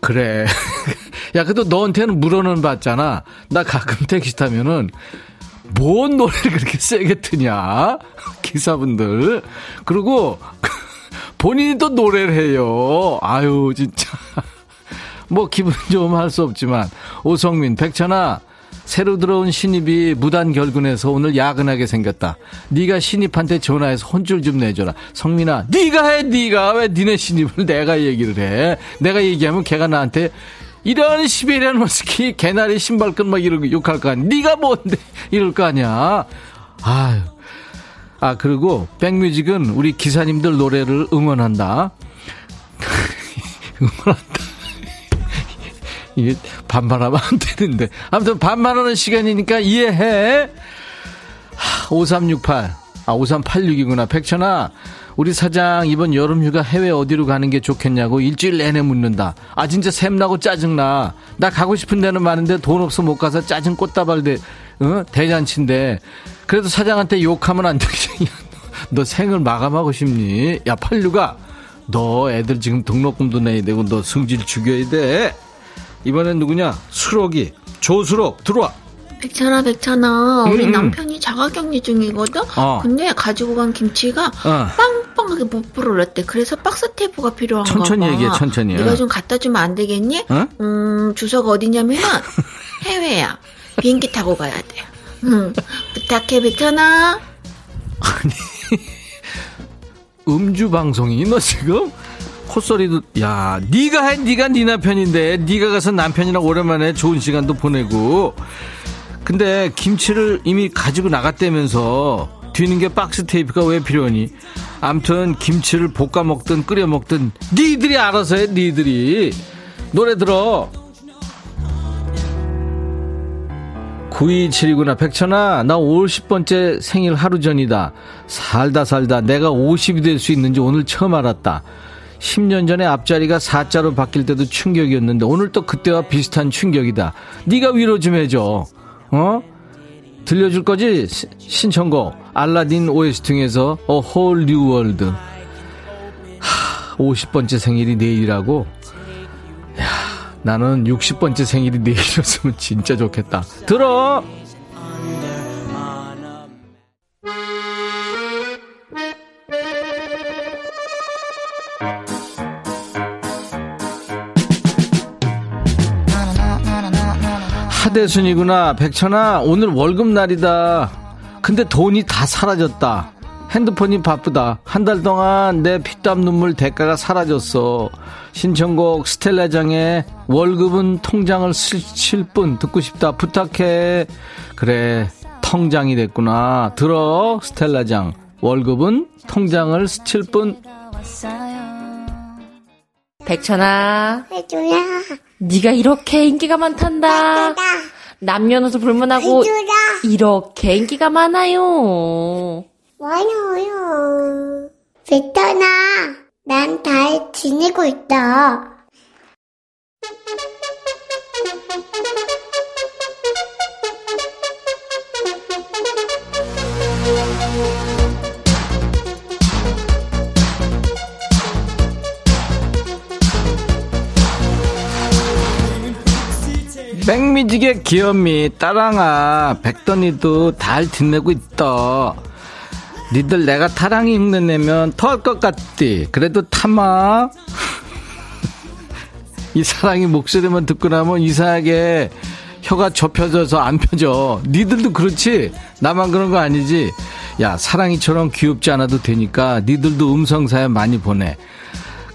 그래. (laughs) 야, 그래도 너한테는 물어는 받잖아. 나 가끔 택시 타면은 뭔 노래를 그렇게 세게 트냐? (laughs) 기사분들. 그리고 (laughs) 본인이 또 노래를 해요. 아유, 진짜. (laughs) 뭐 기분 좋으면 할수 없지만 오성민, 백천아 새로 들어온 신입이 무단 결근해서 오늘 야근하게 생겼다. 네가 신입한테 전화해서 혼줄 좀 내줘라. 성민아, 네가 해, 네가 왜 니네 신입을 내가 얘기를 해? 내가 얘기하면 걔가 나한테 이런 시베리안 머스키 개나리 신발끈 막 이러고 욕할 거 아니야. 네가 뭔데 이럴 거 아니야. 아유. 아 그리고 백뮤직은 우리 기사님들 노래를 응원한다. (laughs) 응원한다. (laughs) 이게 반말하면 안 되는데. 아무튼 반말하는 시간이니까 이해해. 5368. 아, 5386이구나. 백천아, 우리 사장 이번 여름 휴가 해외 어디로 가는 게 좋겠냐고 일주일 내내 묻는다. 아, 진짜 샘나고 짜증나. 나 가고 싶은 데는 많은데 돈 없어 못 가서 짜증 꽃다발 대, 어? 대잔치인데. 그래도 사장한테 욕하면 안 되지. (laughs) 너 생을 마감하고 싶니? 야, 86아. 너 애들 지금 등록금도 내야 되고 너 승질 죽여야 돼. 이번엔 누구냐? 수록이. 조수록 들어와. 백천아, 백천아. 우리 음, 음. 남편이 자가격리 중이거든? 어. 근데 가지고 간 김치가 어. 빵빵하게 못 불어났대. 그래서 박스 테이프가 필요한가 천천히 봐. 얘기해, 천천히. 네가 어. 좀 갖다 주면 안 되겠니? 어? 음, 주소가 어디냐면은 (laughs) 해외야. 비행기 타고 가야 돼. 응. 부탁해, 백천아. 음주 방송이 너 지금 콧소리도 야 네가 해 네가 네 남편인데 네가 가서 남편이랑 오랜만에 좋은 시간도 보내고 근데 김치를 이미 가지고 나갔다면서 뒤는 게 박스 테이프가 왜 필요하니 암튼 김치를 볶아 먹든 끓여 먹든 니들이 알아서 해 니들이 노래 들어 9272구나. 백천아, 나 50번째 생일 하루 전이다. 살다 살다 내가 50이 될 수 있는지 오늘 처음 알았다. 10년 전에 앞자리가 4자로 바뀔 때도 충격이었는데 오늘 또 그때와 비슷한 충격이다. 네가 위로 좀 해줘. 어? 들려줄 거지? 시- 신청곡. 알라딘 OST 중에서 A Whole New World. 하, 50번째 생일이 내일이라고? 나는 60번째 생일이 내일이었으면 진짜 좋겠다. 들어! 대순이구나. 백천아, 오늘 월급날이다. 근데 돈이 다 사라졌다. 핸드폰이 바쁘다. 한 달 동안 내 피땀 눈물 대가가 사라졌어. 신청곡 스텔라장의 월급은 통장을 스칠 뿐 듣고 싶다. 부탁해. 그래, 통장이 됐구나. 들어, 스텔라장. 월급은 통장을 스칠 뿐. 백천아, 해줘라. 네가 이렇게 인기가 많단다. 남녀노소 불문하고. 이렇게 인기가 많아요. 많아요. 베터나, 난 잘 지내고 있다. 백미직의 귀염미 따랑아 백던이도 달 빛내고 있다. 니들 내가 타랑이 흉내내면 토할 것 같디. 그래도 타마. (laughs) 이 사랑이 목소리만 듣고 나면 이상하게 혀가 좁혀져서 안 펴져. 니들도 그렇지? 나만 그런 거 아니지? 야 사랑이처럼 귀엽지 않아도 되니까 니들도 음성사연 많이 보내.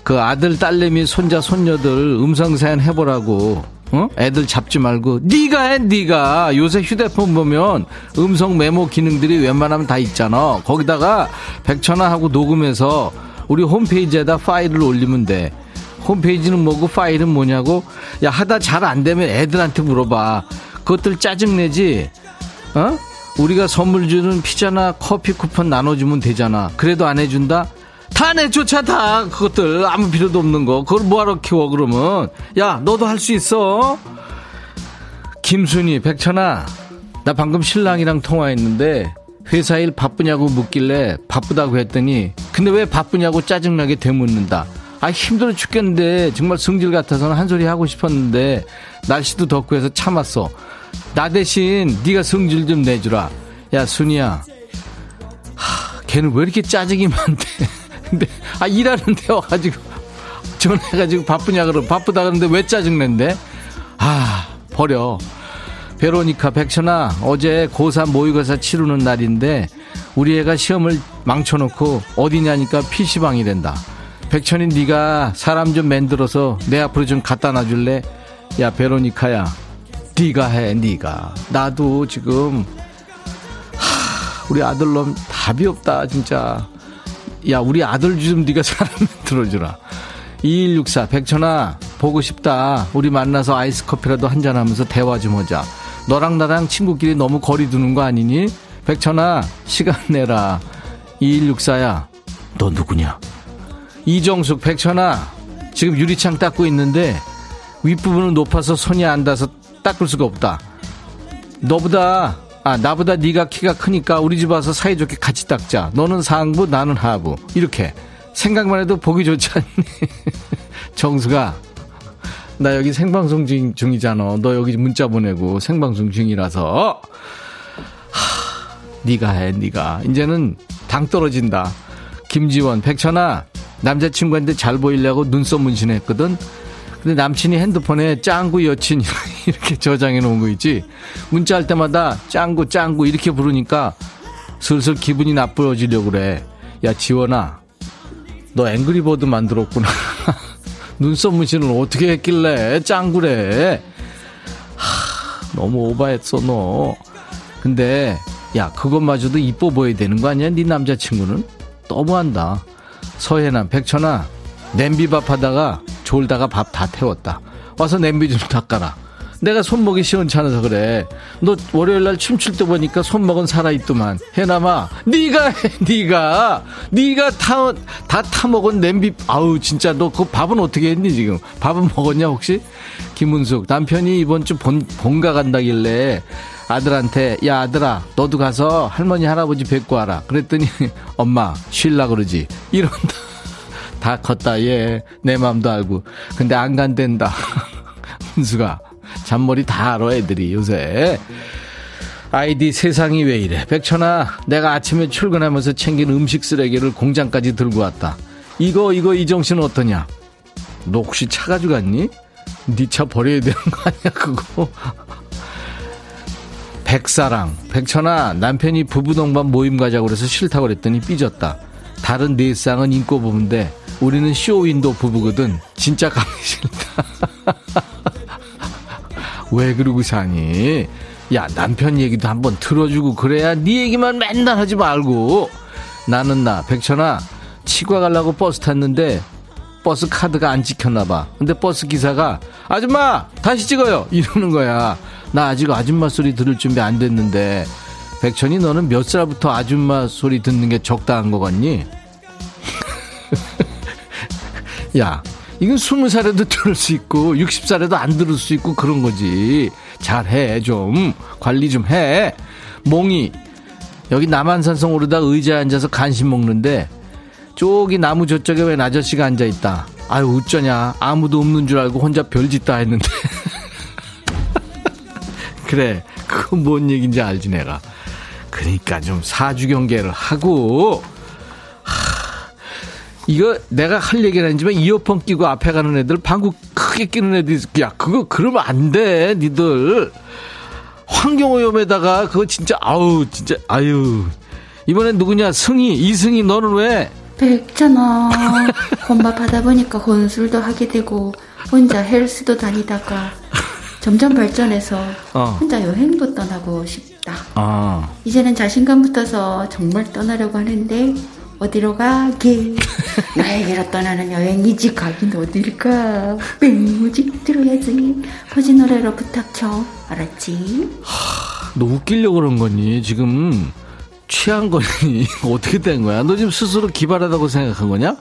그 아들 딸내미 손자 손녀들 음성 사연 해보라고 어? 애들 잡지 말고 네가 해 네가. 요새 휴대폰 보면 음성 메모 기능들이 웬만하면 다 있잖아. 거기다가 백천화 하고 녹음해서 우리 홈페이지에다 파일을 올리면 돼. 홈페이지는 뭐고 파일은 뭐냐고? 야 하다 잘 안 되면 애들한테 물어봐. 그것들 짜증내지? 어? 우리가 선물 주는 피자나 커피 쿠폰 나눠주면 되잖아. 그래도 안 해준다 다 내쫓아 다. 그것들 아무 필요도 없는 거. 그걸 뭐하러 키워 그러면? 야 너도 할 수 있어. 김순희 백천아. 나 방금 신랑이랑 통화했는데 회사 일 바쁘냐고 묻길래 바쁘다고 했더니 근데 왜 바쁘냐고 짜증나게 되묻는다. 아 힘들어 죽겠는데 정말 승질 같아서는 한 소리 하고 싶었는데 날씨도 덥고 해서 참았어. 나 대신 네가 성질 좀 내주라. 야 순이야. 하, 걔는 왜 이렇게 짜증이 많대 (laughs) 근데 아 일하는데 와가지고 전화해가지고 바쁘냐 그러 바쁘다 그러는데 왜 짜증낸대? 아 버려. 베로니카 백천아 어제 고3 모의고사 치르는 날인데 우리 애가 시험을 망쳐놓고 어디냐니까 PC방이 된다. 백천이 네가 사람 좀 만들어서 내 앞으로 좀 갖다 놔줄래? 야 베로니카야 네가 해 네가. 나도 지금 하, 우리 아들놈 답이 없다 진짜 야 우리 아들 좀 네가 사람 (laughs) 들어주라. 2164 백천아 보고 싶다. 우리 만나서 아이스 커피라도 한잔하면서 대화 좀 하자. 너랑 나랑 친구끼리 너무 거리 두는 거 아니니? 백천아 시간 내라. 2164야. 너 누구냐? 이정숙 백천아 지금 유리창 닦고 있는데 윗부분은 높아서 손이 안 닿아서 닦을 수가 없다. 너보다 아 나보다 네가 키가 크니까 우리 집 와서 사이좋게 같이 닦자. 너는 상부 나는 하부. 이렇게. 생각만 해도 보기 좋지 않니? (laughs) 정수가 나 여기 생방송 중, 중이잖아. 너 여기 문자 보내고 생방송 중이라서. 하, 네가 해 네가. 이제는 당 떨어진다. 김지원 백천아 남자친구한테 잘 보이려고 눈썹 문신했거든 근데 남친이 핸드폰에 짱구 여친 (laughs) 이렇게 저장해 놓은 거 있지? 문자할 때마다 짱구 짱구 이렇게 부르니까 슬슬 기분이 나빠지려고 그래. 야 지원아 너 앵그리버드 만들었구나. (laughs) 눈썹 문신을 어떻게 했길래 짱구래? 하, 너무 오바했어 너. 근데 야 그것마저도 이뻐 보여야 되는 거 아니야 네 남자친구는? 너무한다. 서해남 백천아 냄비밥 하다가 졸다가 밥 다 태웠다. 와서 냄비 좀 닦아라. 내가 손목이 시원찮아서 그래. 너 월요일 날 춤출 때 보니까 손목은 살아있더만. 해남아 네가 해 네가. 네가 타, 다 타먹은 냄비 아우 진짜 너 그 밥은 어떻게 했니 지금? 밥은 먹었냐 혹시? 김은숙 남편이 이번 주 본, 본가 간다길래 아들한테 야 아들아 너도 가서 할머니 할아버지 뵙고 와라. 그랬더니 (laughs) 엄마 쉴라 그러지. 이런다 다 컸다. 얘내 맘도 알고. 근데 안 간댄다. (laughs) 은수가. 잔머리 다 알아 애들이 요새. 아이디 세상이 왜 이래? 백천아 내가 아침에 출근하면서 챙긴 음식 쓰레기를 공장까지 들고 왔다. 이거 이거 이 정신 어떠냐? 너 혹시 차 가져갔니? 네 차 버려야 되는 거 아니야 그거? (laughs) 백사랑. 백천아 남편이 부부동반 모임 가자고 그래서 싫다고 그랬더니 삐졌다. 다른 네 쌍은 잉꼬 부부인데 우리는 쇼윈도 부부거든. 진짜 가기 싫다. (laughs) 왜 그러고 사니? 야 남편 얘기도 한번 들어주고 그래야 네 얘기만 맨날 하지 말고. 나는 나 백천아 치과 가려고 버스 탔는데 버스 카드가 안 찍혔나 봐. 근데 버스 기사가 아줌마 다시 찍어요. 이러는 거야. 나 아직 아줌마 소리 들을 준비 안 됐는데. 백천이 너는 몇 살부터 아줌마 소리 듣는 게 적당한 거 같니? 야, 이건 스무 살에도 들을 수 있고, 60살에도 안 들을 수 있고, 그런 거지. 잘해, 좀. 관리 좀 해. 몽이, 여기 남한산성 오르다 의자에 앉아서 간식 먹는데, 저기 나무 저쪽에 웬 아저씨가 앉아있다. 아유, 어쩌냐. 아무도 없는 줄 알고 혼자 별짓 다 했는데. (laughs) 그래, 그건 뭔 얘기인지 알지, 내가. 그러니까 좀 사주 경계를 하고, 이거 내가 할 얘기는 아니지만 이어폰 끼고 앞에 가는 애들 방구 크게 끼는 애들 야 그거 그러면 안 돼 니들. 환경오염에다가 그거 진짜 아우 진짜 아유. 이번엔 누구냐? 승희 이승희 너는 왜? 백잖아. 혼밥 하다 보니까 혼술도 하게 되고 혼자 헬스도 다니다가 점점 발전해서 어. 혼자 여행도 떠나고 싶다. 아, 이제는 자신감 붙어서 정말 떠나려고 하는데 어디로 가게 (laughs) 나에게로 떠나는 여행이지 가긴 어딜까 뺑무직 들어야지 퍼지 노래로 부탁쳐 알았지? 너 웃기려고 그런 거니 지금 취한 거니? (laughs) 어떻게 된 거야? 너 지금 스스로 기발하다고 생각한 거냐?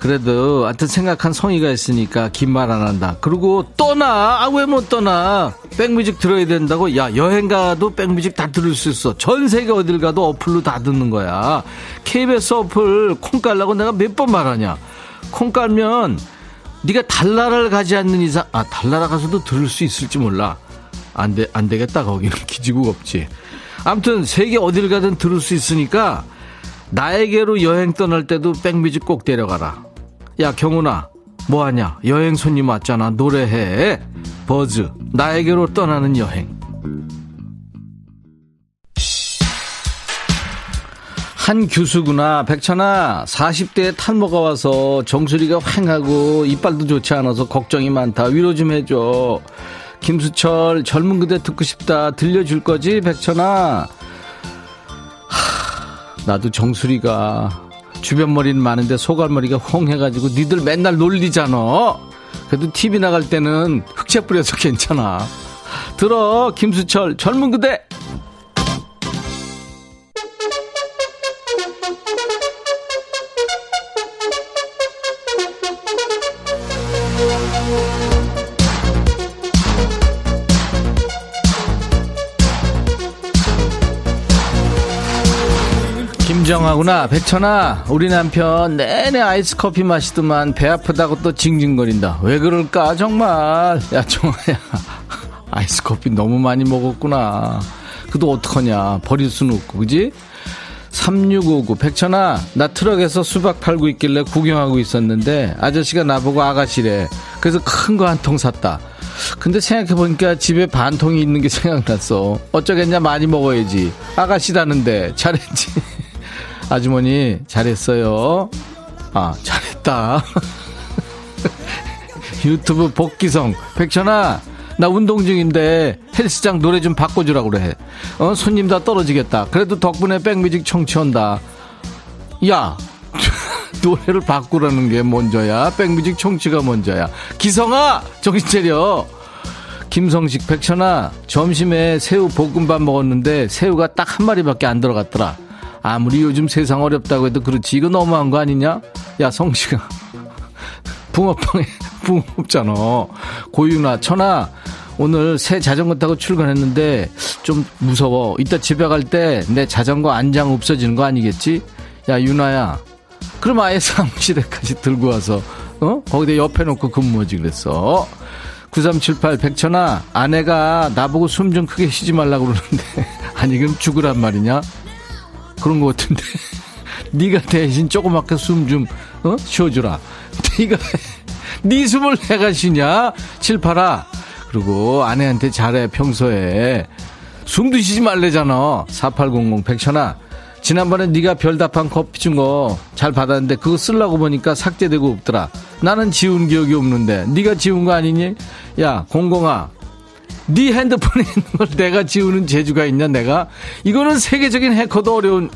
그래도 하여튼 생각한 성의가 있으니까 긴 말 안 한다. 그리고 떠나. 아, 왜 못 떠나? 백뮤직 들어야 된다고? 야, 여행 가도 백뮤직 다 들을 수 있어. 전 세계 어딜 가도 어플로 다 듣는 거야. KBS 어플 콩 깔라고 내가 몇 번 말하냐? 콩 깔면 네가 달나라를 가지 않는 이상 아, 달나라 가서도 들을 수 있을지 몰라. 안 돼, 안 되겠다. 거기는 (laughs) 기지국 없지. 아무튼 세계 어딜 가든 들을 수 있으니까 나에게로 여행 떠날 때도 백뮤직 꼭 데려가라. 야 경훈아 뭐하냐? 여행 손님 왔잖아. 노래해. 버즈 나에게로 떠나는 여행. 한 교수구나 백천아. 40대에 탈모가 와서 정수리가 휑하고 이빨도 좋지 않아서 걱정이 많다. 위로 좀 해줘. 김수철 젊은 그대 듣고 싶다. 들려줄 거지 백천아? 하, 나도 정수리가 주변 머리는 많은데 소갈머리가 홍해가지고 니들 맨날 놀리잖아. 그래도 TV 나갈 때는 흑채 뿌려서 (laughs) 괜찮아. 들어 김수철 젊은 그대 김정하구나. 백천아 우리 남편 내내 아이스 커피 마시더만 배 아프다고 또 징징거린다. 왜 그럴까 정말? 야 정아야. (laughs) 아이스 커피 너무 많이 먹었구나. 그도 어떡하냐. 버릴 수는 없고 그지? 3659 백천아 나 트럭에서 수박 팔고 있길래 구경하고 있었는데 아저씨가 나보고 아가씨래. 그래서 큰 거 한 통 샀다. 근데 생각해보니까 집에 반 통이 있는 게 (laughs) 생각났어. 어쩌겠냐 많이 먹어야지. 아가씨라는데 잘했지 (laughs) 아주머니 잘했어요. 아 잘했다. (laughs) 유튜브 복귀성 백천아 나 운동 중인데 헬스장 노래 좀 바꿔주라고 그래. 어 손님 다 떨어지겠다. 그래도 덕분에 백뮤직 청취한다. 야 (laughs) 노래를 바꾸라는 게 먼저야. 백뮤직 청취가 먼저야. 기성아 정신 차려. 김성식 백천아 점심에 새우 볶음밥 먹었는데 새우가 딱 한 마리밖에 안 들어갔더라. 아무리 요즘 세상 어렵다고 해도 그렇지 이거 너무한 거 아니냐? 야 성씨가 (laughs) 붕어빵에 (laughs) 붕어 없잖아 고윤아 천아 오늘 새 자전거 타고 출근했는데 좀 무서워 이따 집에 갈 때 내 자전거 안장 없어지는 거 아니겠지? 야 윤아야 그럼 아예 사무실에까지 들고 와서 어? 거기다 옆에 놓고 근무하지 그랬어 9378 백천아 아내가 나보고 숨 좀 크게 쉬지 말라고 그러는데 (laughs) 아니 그럼 죽으란 말이냐 그런 것 같은데. (laughs) 네가 대신 조그맣게 숨 좀 어? 쉬어주라. (laughs) 네가 네 숨을 내가 쉬냐? 칠팔아. 그리고 아내한테 잘해 평소에. 숨도 쉬지 말래잖아. 4800 백천아. 지난번에 네가 별답한 커피 준 거 잘 받았는데 그거 쓰려고 보니까 삭제되고 없더라. 나는 지운 기억이 없는데. 네가 지운 거 아니니? 야 공공아 네 핸드폰에 있는 걸 내가 지우는 재주가 있냐 내가? 이거는 세계적인 해커도 어려운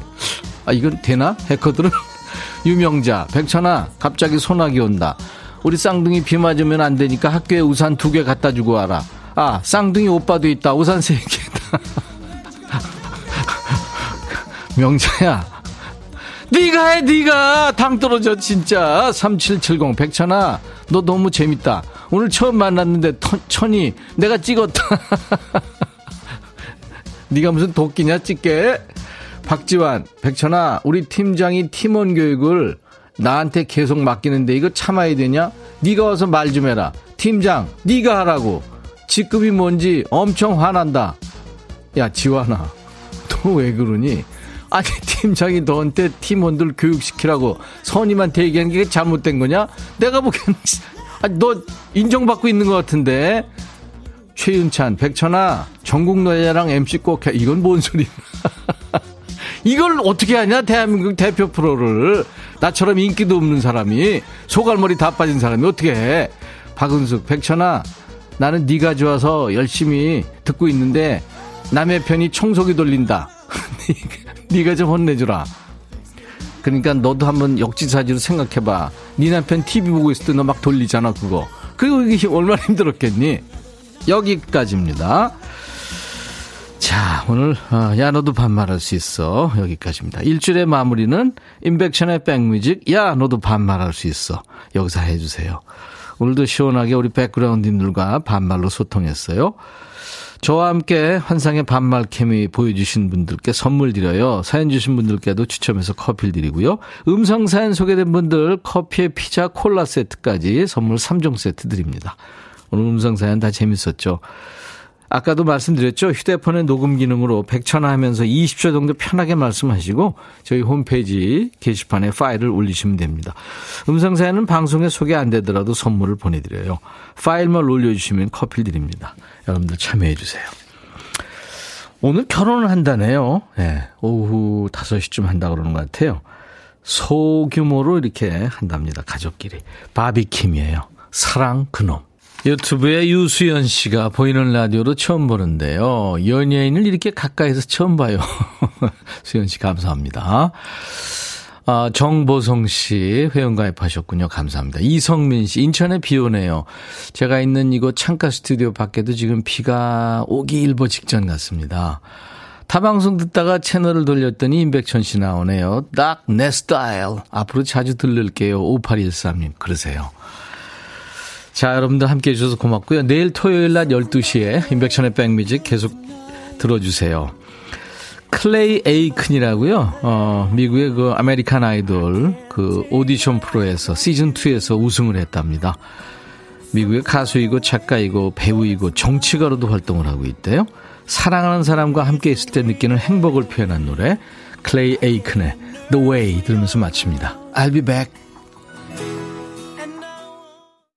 아 이건 되나? 해커들은? (laughs) 유명자 백천아 갑자기 소나기 온다. 우리 쌍둥이 비 맞으면 안 되니까 학교에 우산 두 개 갖다 주고 와라. 아 쌍둥이 오빠도 있다. 우산 세 개다. (laughs) 명자야. 네가 해 네가. 당 떨어져 진짜. 3770 백천아 너 너무 재밌다 오늘 처음 만났는데 터, 천이 내가 찍었다. (laughs) 네가 무슨 도끼냐 찍게? 박지환, 백천아, 우리 팀장이 팀원 교육을 나한테 계속 맡기는데 이거 참아야 되냐? 네가 와서 말 좀 해라. 팀장, 네가 하라고. 직급이 뭔지 엄청 화난다. 야, 지환아, 너 왜 그러니? 아니, 팀장이 너한테 팀원들 교육시키라고 선임한테 얘기한 게 잘못된 거냐? 내가 보기엔 아니, 너 인정받고 있는 것 같은데. 최윤찬, 백천아, 전국 노래자랑 MC 꼭 해. 이건 뭔 소리야. (laughs) 이걸 어떻게 하냐? 대한민국 대표 프로를. 나처럼 인기도 없는 사람이, 소갈머리 다 빠진 사람이 어떻게 해? 박은숙, 백천아, 나는 네가 좋아서 열심히 듣고 있는데, 남의 편이 청소기 돌린다. (laughs) 네가 좀 혼내주라. 그러니까 너도 한번 역지사지로 생각해봐. 네 남편 TV 보고 있을 때 너 막 돌리잖아 그거. 그리고 이게 얼마나 힘들었겠니? 여기까지입니다. 자, 오늘, 어, 야, 너도 반말할 수 있어. 여기까지입니다. 일주일의 마무리는 인백션의 백뮤직, 야, 너도 반말할 수 있어. 여기서 해주세요. 오늘도 시원하게 우리 백그라운드님들과 반말로 소통했어요. 저와 함께 환상의 반말 케미 보여주신 분들께 선물 드려요. 사연 주신 분들께도 추첨해서 커피를 드리고요. 음성 사연 소개된 분들 커피에 피자 콜라 세트까지 선물 3종 세트 드립니다. 오늘 음성 사연 다 재밌었죠? 아까도 말씀드렸죠. 휴대폰의 녹음 기능으로 100초나 하면서 20초 정도 편하게 말씀하시고 저희 홈페이지 게시판에 파일을 올리시면 됩니다. 음성 사연은 방송에 소개 안 되더라도 선물을 보내드려요. 파일만 올려주시면 커피 드립니다. 여러분들 참여해 주세요. 오늘 결혼을 한다네요. 네, 오후 5시쯤 한다 그러는 것 같아요. 소규모로 이렇게 한답니다. 가족끼리. 바비킴이에요. 사랑 그놈. 유튜브에 유수연 씨가 보이는 라디오로 처음 보는데요. 연예인을 이렇게 가까이서 처음 봐요. (laughs) 수연 씨 감사합니다. 아, 정보성 씨 회원 가입하셨군요. 감사합니다. 이성민 씨 인천에 비 오네요. 제가 있는 이곳 창가 스튜디오 밖에도 지금 비가 오기 일보 직전 같습니다. 타방송 듣다가 채널을 돌렸더니 임백천 씨 나오네요. 딱 내 스타일. 앞으로 자주 들를게요. 5813님. 그러세요. 자, 여러분들 함께 해주셔서 고맙고요. 내일 토요일 낮 12시에 임백천의 백뮤직 계속 들어주세요. 클레이 에이큰이라고요. 어, 미국의 그 아메리칸 아이돌 그 오디션 프로에서 시즌 2에서 우승을 했답니다. 미국의 가수이고 작가이고 배우이고 정치가로도 활동을 하고 있대요. 사랑하는 사람과 함께 있을 때 느끼는 행복을 표현한 노래 클레이 에이큰의 The Way 들으면서 마칩니다. I'll be back.